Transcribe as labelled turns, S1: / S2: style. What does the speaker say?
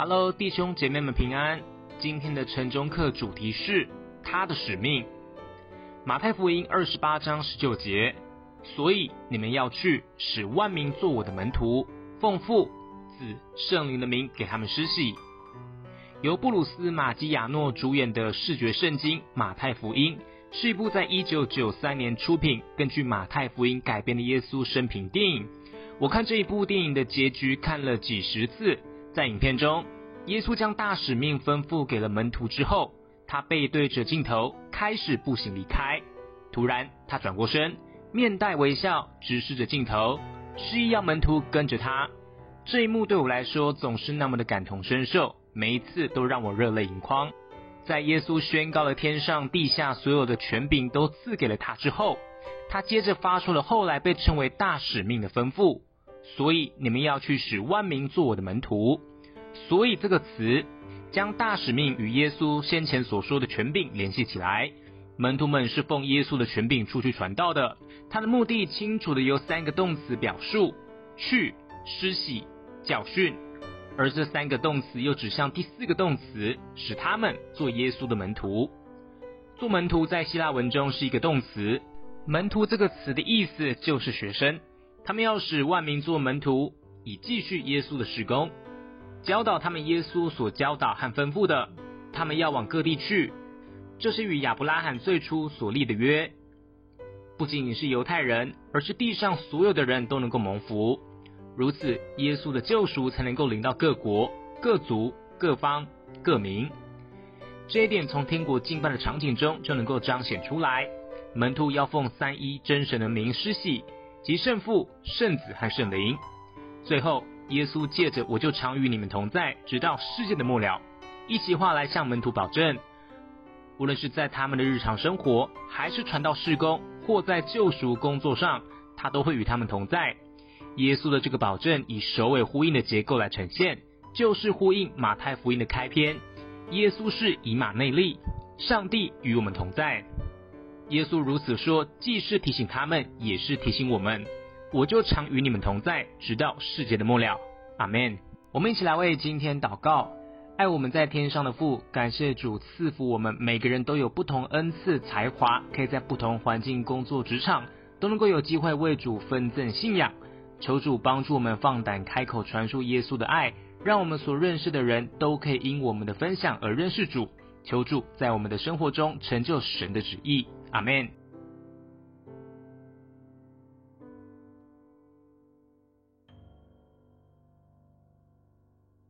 S1: Hello，弟兄姐妹们平安。今天的晨钟课主题是他的使命。马太福音二十八章十九节，所以你们要去，使万民作我的门徒，奉父、子、圣灵的名给他们施洗。由布鲁斯·马基亚诺主演的视觉圣经《马太福音》是一部在一九九三年出品、根据马太福音改编的耶稣生平电影。我看这一部电影的结局看了几十次。在影片中，耶稣将大使命吩咐给了门徒之后，他背对着镜头开始步行离开。突然，他转过身，面带微笑，直视着镜头，示意要门徒跟着他。这一幕对我来说总是那么的感同身受，每一次都让我热泪盈眶。在耶稣宣告了天上地下所有的权柄都赐给了他之后，他接着发出了后来被称为大使命的吩咐。所以你们要去使万民做我的门徒。所以这个词将大使命与耶稣先前所说的权柄联系起来。门徒们是奉耶稣的权柄出去传道的。他的目的清楚的由三个动词表述：去、施洗、教训。而这三个动词又指向第四个动词，使他们做耶稣的门徒。做门徒在希腊文中是一个动词。门徒这个词的意思就是学生。他们要使万民做门徒，以继续耶稣的事工，教导他们耶稣所教导和吩咐的。他们要往各地去，这是与亚伯拉罕最初所立的约。不仅仅是犹太人，而是地上所有的人都能够蒙福。如此，耶稣的救赎才能够临到各国、各族、各方、各民。这一点从天国敬拜的场景中就能够彰显出来。门徒要奉三一真神的名施洗。即圣父、圣子和圣灵。最后，耶稣借着“我就常与你们同在，直到世界的末了”一席话来向门徒保证，无论是在他们的日常生活，还是传道事工，或在救赎工作上，他都会与他们同在。耶稣的这个保证以首尾呼应的结构来呈现，就是呼应马太福音的开篇：“耶稣是以马内利，上帝与我们同在。”耶稣如此说，既是提醒他们，也是提醒我们。我就常与你们同在，直到世界的末了。阿门。我们一起来为今天祷告。爱我们在天上的父，感谢主赐福我们每个人都有不同恩赐才华，可以在不同环境工作职场，都能够有机会为主分赠信仰。求主帮助我们放胆开口传述耶稣的爱，让我们所认识的人都可以因我们的分享而认识主。求主在我们的生活中成就神的旨意。Amén.